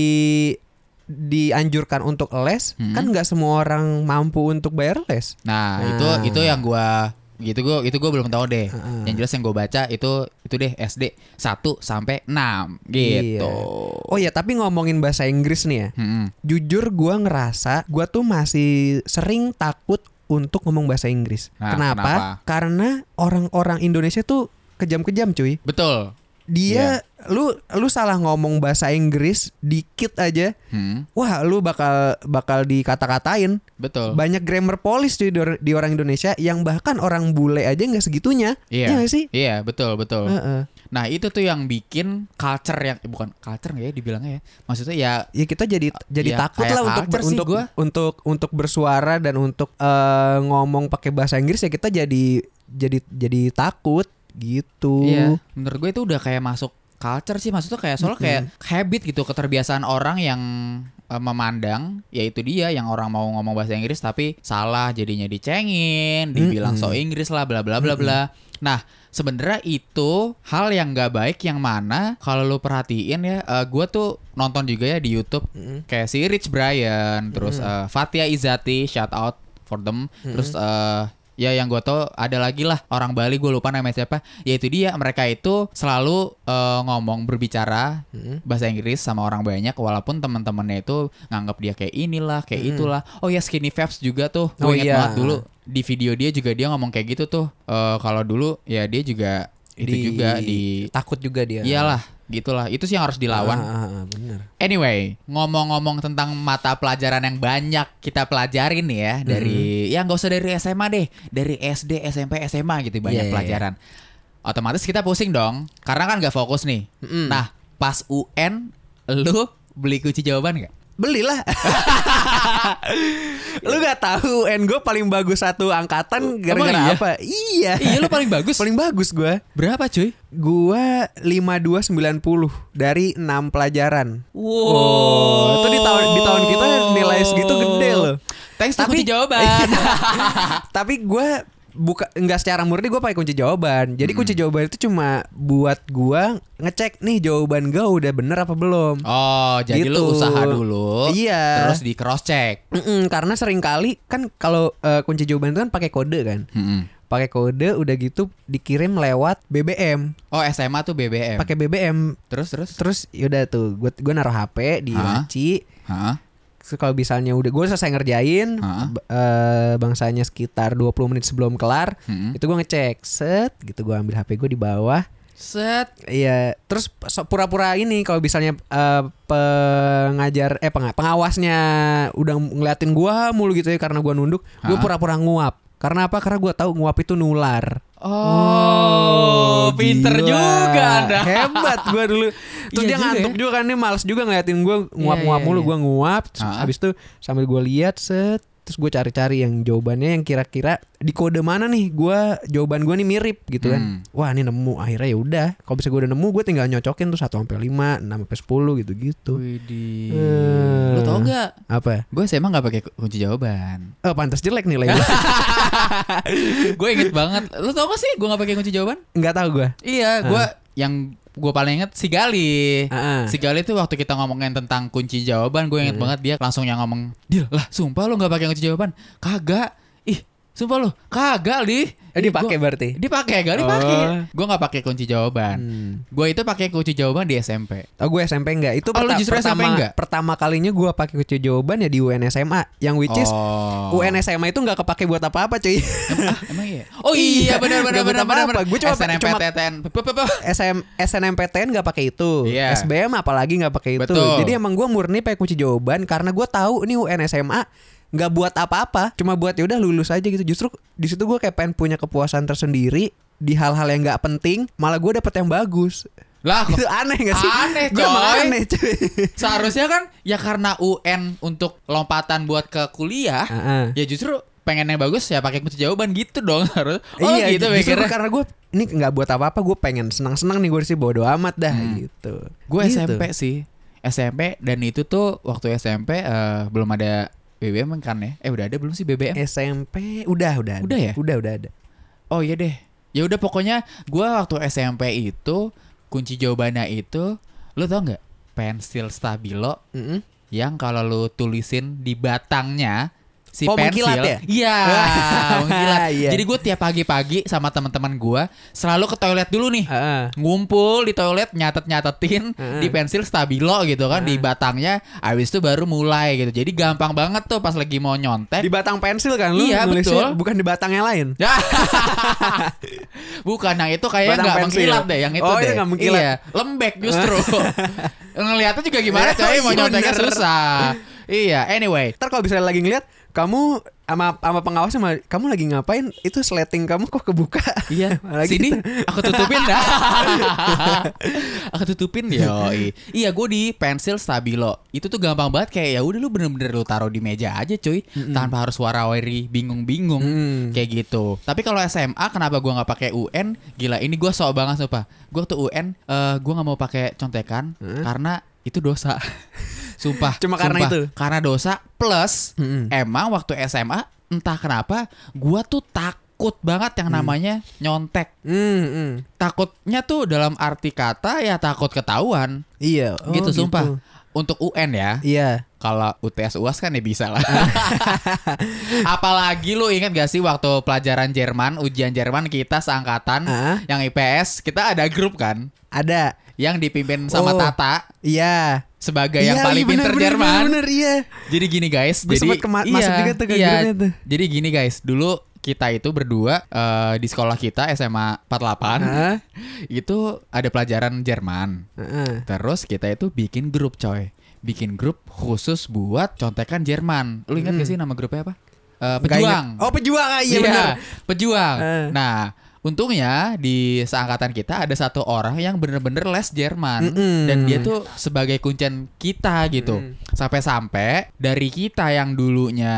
dianjurkan untuk les, Hmm. kan nggak semua orang mampu untuk bayar les. Nah, Nah. itu itu yang gua gitu gua itu gua belum tahu deh. Heeh. Yang jelas yang gue baca itu itu deh SD 1 sampai 6 gitu. Iya. Oh ya, tapi ngomongin bahasa Inggris nih ya. Mm-mm. Jujur gua ngerasa gua tuh masih sering takut untuk ngomong bahasa Inggris. Nah, kenapa? kenapa? Karena orang-orang Indonesia tuh kejam-kejam, cuy. Betul. Dia lu lu salah ngomong bahasa Inggris dikit aja, Hmm, wah lu bakal bakal dikata-katain. betul. Banyak grammar cuy di, di orang Indonesia yang bahkan orang bule aja nggak segitunya. Iya. nggak sih? Iya, betul, betul. Heeh. Nah, itu tuh yang bikin culture yang eh, bukan culture nggak ya dibilangnya ya. Maksudnya ya Ya kita jadi jadi ya, takut lah untuk sih untuk gua. untuk untuk bersuara dan untuk eh, ngomong pakai bahasa Inggris ya kita jadi jadi jadi takut gitu. Iya, menurut gue itu udah kayak masuk culture sih maksudnya kayak soalnya kayak habit gitu keterbiasaan orang yang eh, memandang yaitu dia yang orang mau ngomong bahasa Inggris tapi salah jadinya dicengin, dibilang so Inggris lah bla bla bla bla. Nah, sebenarnya itu hal yang gak baik yang mana kalau lu perhatiin ya eh, gue tuh nonton juga ya di YouTube kayak si Rich Brian, terus eh, Fatia Izati shout out for them, terus eh, Ya yang gue tau ada lagi lah orang Bali gue lupa namanya siapa. Yaitu dia. Mereka itu selalu eh, ngomong berbicara bahasa Inggris sama orang banyak Walaupun teman-temannya itu nganggap dia kayak inilah kayak itulah. Oh ya Skinny Fabs juga tuh. Gue Oh inget iya. banget dulu di video dia juga dia ngomong kayak gitu tuh. Eh, Kalau dulu ya dia juga itu Di- juga di takut juga dia. Iyalah gitulah itu sih yang harus dilawan Ah, ah, ah, bener. Anyway, ngomong-ngomong tentang mata pelajaran yang banyak kita pelajarin nih ya dari ya nggak usah dari SMA deh, dari SD, SMP, SMA gitu banyak iya, pelajaran. Otomatis kita pusing dong, karena kan nggak fokus nih. Mm-mm. Nah, pas UN, lu beli kunci jawaban nggak? Belilah. [laughs] lu gak tahu UN gue paling bagus satu angkatan gara-gara iya? apa? Iya. Iya, lu paling bagus. paling bagus gue. Berapa cuy? Gua 5290 dari 6 pelajaran. Wow. Oh, itu di tahun di tahun kita nilai segitu gede loh. Thanks Tapi- kunci jawaban. [laughs] Tapi gue buka nggak secara murni gue pakai kunci jawaban. Jadi kunci jawaban itu cuma buat gua ngecek nih jawaban gue udah bener apa belum. oh, jadi lu Gitu. usaha dulu. Iya. Terus di cross check. Mm-mm, karena sering kali kan kalau eh, kunci jawaban itu kan pakai kode kan. Pakai kode udah gitu dikirim lewat BBM. Oh, SMA tuh BBM. Pakai BBM. Terus terus. Terus yaudah tuh gue gue naruh HP di laci. Terus kalau misalnya udah gue selesai ngerjain b- eh, bangsanya sekitar 20 menit sebelum kelar, Mm-mm. itu gue ngecek, set gitu gue ambil HP gue di bawah. Set. Iya, terus so- pura-pura ini kalau misalnya eh, pengajar eh peng- pengawasnya udah ngeliatin gua mulu gitu ya karena gua nunduk, gue pura-pura nguap. Karena apa? Karena gua tahu nguap itu nular. Oh, pinter gila. juga Anda. Hebat gua dulu. [laughs] Terus Iya dia juga ngantuk ya. juga kan dia males juga ngeliatin gua nguap-nguap Iya, iya, mulu, iya. gua nguap. Terus. Habis itu sambil gua lihat set terus gue cari-cari yang jawabannya yang kira-kira di kode mana nih gua jawaban gua nih mirip gitu kan Hmm. wah ini nemu akhirnya ya udah kalau bisa gue udah nemu gue tinggal nyocokin tuh 1 sampai 5 6 sampai 10 gitu gitu Widih. Eh. Lu tau gak? apa Gue SMA gak pakai kunci jawaban. oh pantas jelek nilai gue [laughs] gue inget banget. Lu tau gak sih gue gak pakai kunci jawaban? nggak tahu gue Iya, gue yang gue paling inget si Gali. Ah. Si Gali tuh waktu kita ngomongin tentang kunci jawaban, gue inget banget dia langsung yang ngomong, "Dil, lah sumpah lu gak pakai kunci jawaban." Kagak. Sumpah lu, kagak li. Eh, dipakai berarti? Dipakai, gak dipakai. Oh. Gue nggak pakai kunci jawaban. Hmm. Gue itu pakai kunci jawaban di SMP. Oh gue SMP enggak Itu Oh, perta- justru SMP pertama, enggak? pertama kalinya gue pakai kunci jawaban ya di UN SMA Yang which is Oh. UN SMA itu nggak kepake buat apa-apa cuy Ah, emang iya. [laughs] Oh iya, benar benar benar benar. Gua cuma- SNMPTN. SM, SNMPTN nggak pakai itu Iya. SBM apalagi nggak pakai itu Betul. Jadi emang gue murni pakai kunci jawaban Karena gue tahu nih UN SMA nggak buat apa-apa cuma buat ya udah lulus aja gitu justru di situ gue kayak pengen punya kepuasan tersendiri di hal-hal yang nggak penting malah gue dapet yang bagus Lah, itu aneh gak sih Aneh, coy. aneh cuy seharusnya kan ya karena UN untuk lompatan buat ke kuliah, Heeh. ya justru pengen yang bagus ya pakai kunci jawaban gitu dong [laughs] harus. Oh iya gitu justru mikirnya. karena gue ini nggak buat apa-apa gue pengen senang-senang nih gue sih bodo amat dah gitu Gue Gitu. SMP sih. SMP dan itu tuh waktu SMP eh, belum ada BBM kan ya? Eh udah ada belum sih BBM? SMP udah udah ada. Udah ya? udah udah ada Oh iya deh. Ya udah pokoknya gua waktu SMP itu kunci jawabannya itu lu tau nggak pensil stabilo Mm-mm. yang kalau lu tulisin di batangnya si Oh, pensil ya? iya [laughs] mengkilat. Iya. jadi gue tiap pagi-pagi sama teman-teman gua selalu ke toilet dulu nih Heeh. ngumpul di toilet nyatet-nyatetin Heeh. di pensil stabilo gitu kan di batangnya habis itu baru mulai gitu jadi gampang banget tuh pas lagi mau nyontek di batang pensil kan lu Iya, betul. bukan di batang yang lain. [laughs] Bukan yang itu kayaknya Batang nggak mengkilat deh, yang itu Oh, deh. nggak mengkilat. Iya, lembek justru. [laughs] Ngeliatnya juga gimana coy, mau Iya, nyonteknya susah. Iya, anyway. ntar kalau bisa lagi ngeliat kamu sama sama pengawas sama kamu lagi ngapain itu sleting kamu kok kebuka Iya, [laughs] Lagi sini aku tutupin dah. [laughs] aku tutupin yoi. Iya, gue di pensil stabilo. Itu tuh gampang banget kayak ya udah lu bener-bener lu taruh di meja aja cuy, tanpa harus warawiri bingung-bingung Mm. kayak gitu. Tapi kalau SMA kenapa gua nggak pakai UN? Gila, ini gua sok banget sumpah. Gua tuh UN eh gua nggak mau pakai contekan karena itu dosa. [laughs] Sumpah. Cuma karena sumpah. itu? Karena dosa plus Mm-mm. emang waktu SMA entah kenapa gua tuh takut banget yang namanya nyontek. Hmm, hmm. Takutnya tuh dalam arti kata ya takut ketahuan. iya oh, gitu sumpah. Untuk UN ya. iya Kalau UTS UAS kan ya bisa lah. [laughs] [laughs] Apalagi lu ingat gak sih waktu pelajaran Jerman, ujian Jerman kita seangkatan Ah. yang IPS, kita ada grup kan ada yang dipimpin sama Oh. Tata iya sebagai yang Iya, paling iya, pinter bener, Jerman. bener, bener, iya Jadi gini guys, Gua jadi kema- masuk juga tuh grupnya tuh. Jadi gini guys, dulu kita itu berdua eh, di sekolah kita SMA 48 Hah? [laughs] itu ada pelajaran Jerman. Heeh. Terus kita itu bikin grup coy Bikin grup khusus buat contekan Jerman Lu ingat gak sih nama grupnya apa? Nggak pejuang oh pejuang ah, iya, bener Pejuang Eh. Nah untungnya di seangkatan kita ada satu orang yang bener-bener les Jerman Mm-mm. Dan dia tuh sebagai kuncian kita gitu Sampai-sampai dari kita yang dulunya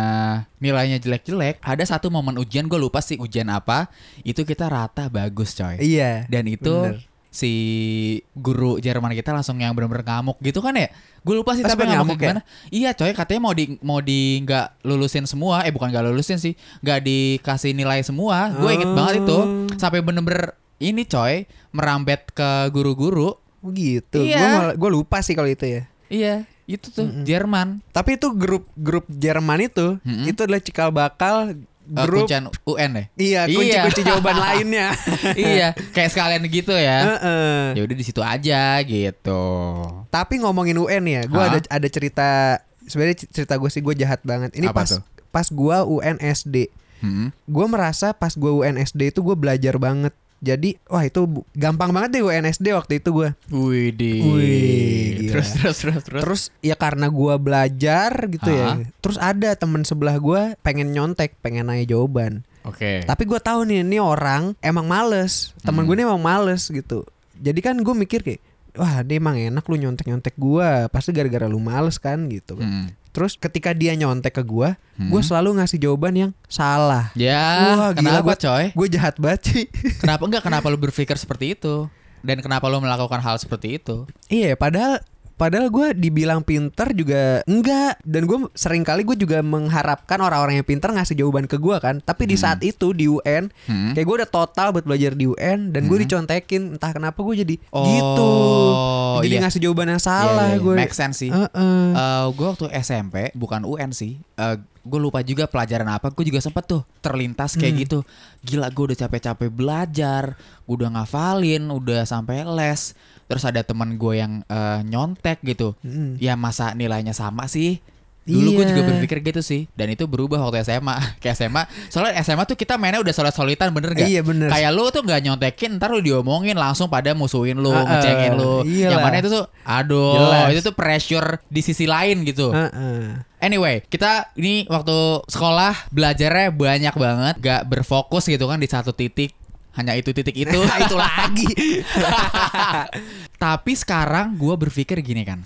nilainya jelek-jelek Ada satu momen ujian gue lupa sih ujian apa Itu kita rata bagus coy iya dan itu Bener. Si guru Jerman kita langsung yang bener-bener ngamuk gitu kan ya gue lupa sih tapi ngamuk ngamuk ya? gimana iya coy katanya mau di mau di nggak lulusin semua eh bukan nggak lulusin sih nggak dikasih nilai semua gue inget Oh. banget itu sampai bener-bener ini coy merambet ke guru-guru oh gitu Iya. gue lupa sih kalau itu ya iya itu tuh Jerman tapi itu grup grup Jerman itu Mm-mm. itu adalah cikal bakal Eh, grup kuncian UN deh iya kunci-kunci jawaban [laughs] lainnya iya kayak sekalian gitu ya Heeh. ya udah di situ aja gitu Tapi ngomongin UN ya, gue Hah? ada ada cerita sebenarnya cerita gue sih gue jahat banget. Ini Apa pas tuh? pas gue UN SD, Hmm. gue merasa pas gue UN SD itu gue belajar banget. Jadi wah itu gampang banget deh UN SD waktu itu gue. Wih, di. Wih, terus terus terus terus. Terus ya karena gue belajar gitu Ah. ya. Terus ada temen sebelah gue pengen nyontek, pengen nanya jawaban. Oke. Tapi gue tahu nih ini orang emang males. Temen Hmm. gue ini emang males gitu. Jadi kan gue mikir kayak Wah dia emang enak lu nyontek-nyontek gue Pasti gara-gara lu males kan gitu kan Hmm. Terus ketika dia nyontek ke gue Hmm. Gue selalu ngasih jawaban yang salah Ya, Wah, gila, kenapa gua- coy? Gue jahat banget sih Kenapa enggak? Kenapa lu [laughs] berpikir seperti itu? Dan kenapa lu melakukan hal seperti itu? Iya padahal Padahal gue dibilang pinter juga enggak Dan gue sering kali gue juga mengharapkan orang-orang yang pinter ngasih jawaban ke gue kan Tapi di saat itu di UN Hmm. Kayak gue udah total buat belajar di UN Dan gue dicontekin Entah kenapa gue jadi Oh, gitu Jadi iya. ngasih jawaban yang salah Iya, iya, gue Make sense sih. Heeh. gue waktu SMP bukan UN sih. Eh, gue lupa juga pelajaran apa gue juga sempet tuh terlintas kayak gitu. Gila gue udah capek-capek belajar gue udah ngafalin udah sampai les. Terus ada teman gue yang eh, nyontek gitu. Mm. ya masa nilainya sama sih Dulu gue juga Iya. berpikir gitu sih Dan itu berubah waktu SMA [laughs] Kayak SMA Soalnya SMA tuh kita mainnya udah solid-solidan bener gak? Iya, bener. Kayak lu tuh gak nyontekin Ntar lu diomongin langsung pada musuhin lu Heeh, Ngecengin lu iyalah. Yang mana itu tuh Aduh Jelas. Itu tuh pressure di sisi lain gitu Heeh. Anyway, kita ini waktu sekolah belajarnya banyak banget, gak berfokus gitu kan di satu titik, hanya itu titik itu. [laughs] itu lagi. [laughs] Tapi sekarang gue berpikir gini kan,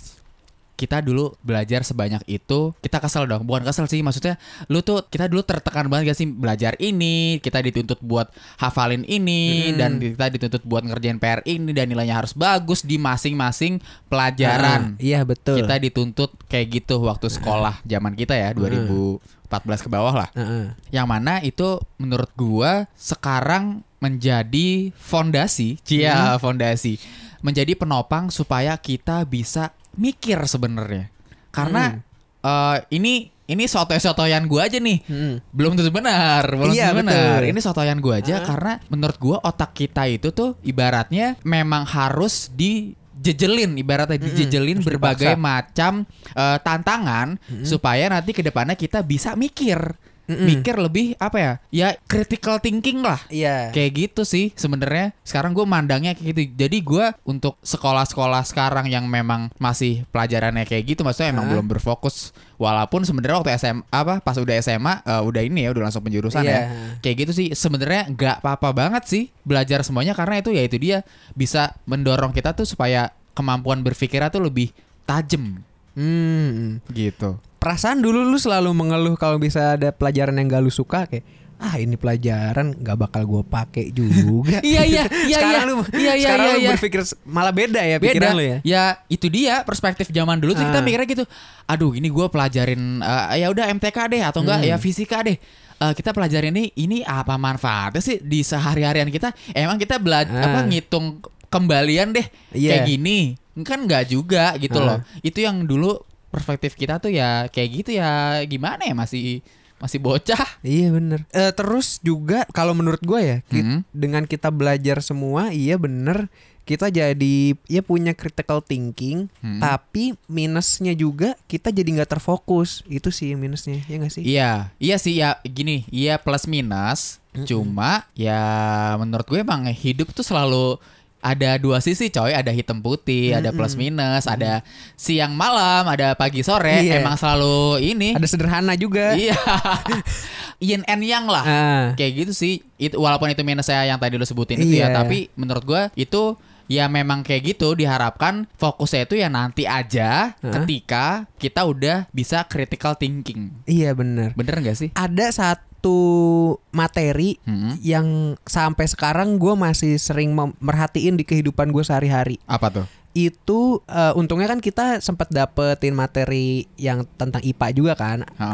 kita dulu belajar sebanyak itu, kita kesel dong, bukan kesel sih, maksudnya lu tuh kita dulu tertekan banget gak sih belajar ini, kita dituntut buat hafalin ini, Hmm. dan kita dituntut buat ngerjain PR ini, dan nilainya harus bagus di masing-masing pelajaran. Ah, Iya betul. Kita dituntut kayak gitu waktu sekolah zaman kita ya 2014 ke bawah lah. Heeh. Yang mana itu menurut gua sekarang menjadi fondasi, cia fondasi, menjadi penopang supaya kita bisa mikir sebenarnya. Karena eh, ini ini sotoy-sotoyan gua aja nih. Hmm. Belum tentu benar, belum Iya, tentu benar. Ini sotoyan gua aja karena menurut gua otak kita itu tuh ibaratnya memang harus dijejelin ibaratnya dijejelin harus berbagai dipaksa. macam eh, tantangan supaya nanti ke depannya kita bisa mikir. Mikir lebih apa ya? Ya critical thinking lah. Iya. Kayak gitu sih sebenarnya. Sekarang gue mandangnya kayak gitu. Jadi gue untuk sekolah-sekolah sekarang yang memang masih pelajarannya kayak gitu, maksudnya emang Hah? belum berfokus. Walaupun sebenarnya waktu SMA apa pas udah SMA eh, udah ini ya udah langsung penjurusan Iya. ya. Kayak gitu sih. Sebenarnya nggak apa-apa banget sih belajar semuanya karena itu ya itu dia bisa mendorong kita tuh supaya kemampuan berpikirnya tuh lebih tajam Hmm. gitu. Perasaan dulu lu selalu mengeluh kalau bisa ada pelajaran yang gak lu suka kayak ah ini pelajaran nggak bakal gue pakai juga. [laughs] Iya, iya, [laughs] iya, sekarang iya. lu, Iya, iya, sekarang iya, lu iya. berpikir s- malah beda ya pikiran lu ya. Ya itu dia perspektif zaman dulu tuh kita Ah. mikirnya gitu. Aduh ini gue pelajarin eh, ya udah MTK deh atau enggak Hmm. ya fisika deh. Eh, kita pelajarin ini ini apa manfaatnya sih di sehari-harian kita? Emang kita belajar Ah. apa ngitung kembalian deh Iya. kayak gini? Kan nggak juga gitu Ah. loh. Itu yang dulu perspektif kita tuh ya kayak gitu ya gimana ya masih masih bocah. Iya bener Eh, Terus juga kalau menurut gue ya ki- Hmm. Dengan kita belajar semua Iya bener Kita jadi Ya punya critical thinking Hmm. Tapi minusnya juga Kita jadi nggak terfokus Itu sih minusnya Ya gak sih? Iya, iya sih ya gini, iya plus minus. Cuma ya menurut gue emang hidup tuh selalu ada dua sisi coy, ada hitam putih, ada plus minus, ada siang malam, ada pagi sore. Iya. Emang selalu ini. Ada sederhana juga Iya. [laughs] Yin and yang lah. Ah. Kayak gitu sih. Itu walaupun itu minus saya yang tadi lo sebutin itu ya, Iya. tapi menurut gue itu ya memang kayak gitu diharapkan fokusnya itu ya nanti aja Hah? ketika kita udah bisa critical thinking. Iya bener Bener gak sih? Ada satu materi Hmm. Yang sampai sekarang gue masih sering merhatiin di kehidupan gue sehari-hari Apa tuh? Itu eh, untungnya kan kita sempat dapetin materi yang tentang IPA juga kan Ha.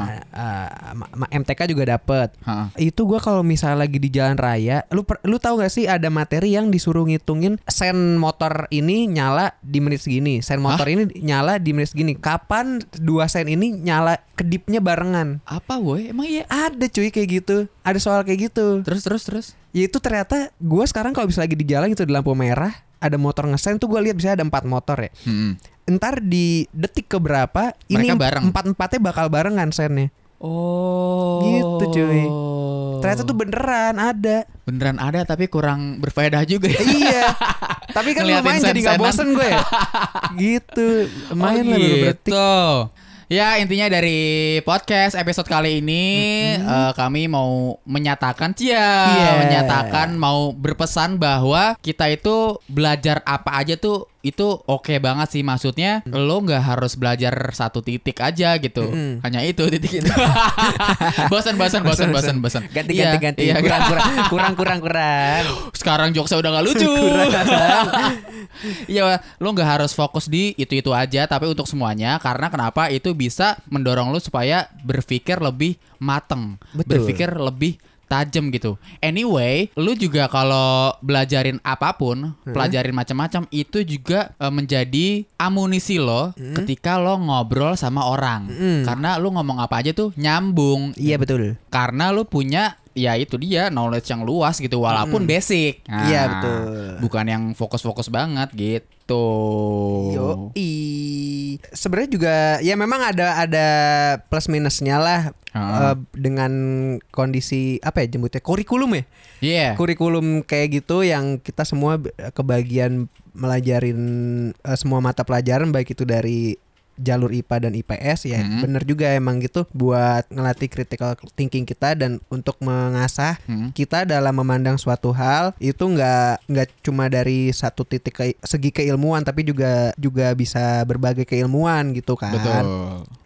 Ma- ma- MTK juga dapet Ha-ha. itu gua kalau misalnya lagi di jalan raya lu per- lu tahu gak sih ada materi yang disuruh ngitungin sen motor ini nyala di menit segini sen motor ini nyala di menit segini kapan dua sen ini nyala kedipnya barengan Apa woi? Emang iya? ada cuy kayak gitu ada soal kayak gitu Terus terus terus. ya itu ternyata gua sekarang kalau bisa lagi di jalan itu di lampu merah ada motor ngesen tuh gue lihat bisa ada empat motor ya Hmm. ntar di detik keberapa ini Mereka bareng. empat empatnya bakal barengan sennya Oh. Gitu, cuy. ternyata tuh beneran ada beneran ada tapi kurang berfaedah juga ya. iya tapi kan Ngeliatin lumayan jadi nggak sen-senan. bosen gue ya [laughs] gitu lumayan lah beberapa detik gitu. Ya intinya dari podcast episode kali ini eh, kami mau menyatakan cia, Iya. menyatakan mau berpesan bahwa kita itu belajar apa aja tuh itu oke banget sih maksudnya lo nggak harus belajar satu titik aja gitu. Mm-mm. hanya itu titik. [laughs] Itu bosan bosan bosan bosan bosan ganti Iya, ganti ganti. iya, kurang, kurang kurang kurang kurang. [gasps] Sekarang jokesnya udah gak lucu. [laughs] Iya, lo nggak harus fokus di itu-itu aja, tapi untuk semuanya. Karena kenapa? Itu bisa mendorong lo supaya berpikir lebih mateng, Betul. berpikir lebih tajam gitu. Anyway, lu juga kalau belajarin apa pun, pelajarin macam-macam itu juga eh, menjadi amunisi lo ketika lo ngobrol sama orang. Karena lu ngomong apa aja tuh nyambung. Iya betul. Karena lu punya ya itu dia knowledge yang luas gitu walaupun basic. Nah, Iya, betul. Bukan yang fokus-fokus banget gitu. Yo, i sebenarnya juga ya memang ada ada plus minusnya lah Ah. eh, dengan kondisi apa ya jemputnya kurikulum ya Iya. kurikulum kayak gitu yang kita semua kebagian melajarin eh, semua mata pelajaran baik itu dari jalur IPA dan IPS ya Hmm. bener juga emang gitu buat ngelatih critical thinking kita dan untuk mengasah Hmm. kita dalam memandang suatu hal itu nggak nggak cuma dari satu titik ke- segi keilmuan tapi juga juga bisa berbagai keilmuan gitu kan Betul.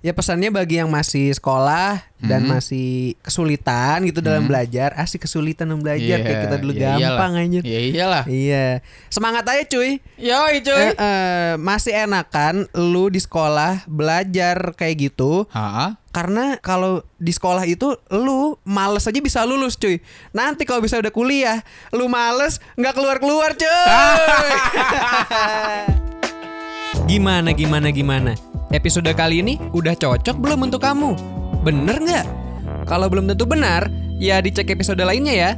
ya pesannya bagi yang masih sekolah dan Mhm. masih kesulitan gitu dalam Mhm. belajar asik kesulitan dalam belajar Iya, kayak kita dulu iya gampang iyalah. aja Iya iyalah. iya semangat aja cuy Yoi Eh, eh, masih enakan lu di sekolah belajar kayak gitu. Ha? karena kalau di sekolah itu lu males aja bisa lulus cuy. Nanti kalau bisa udah kuliah lu males nggak keluar keluar cuy. [laughs] Gimana gimana gimana? Episode kali ini udah cocok belum untuk kamu? Bener nggak? Kalau belum tentu benar ya dicek episode lainnya ya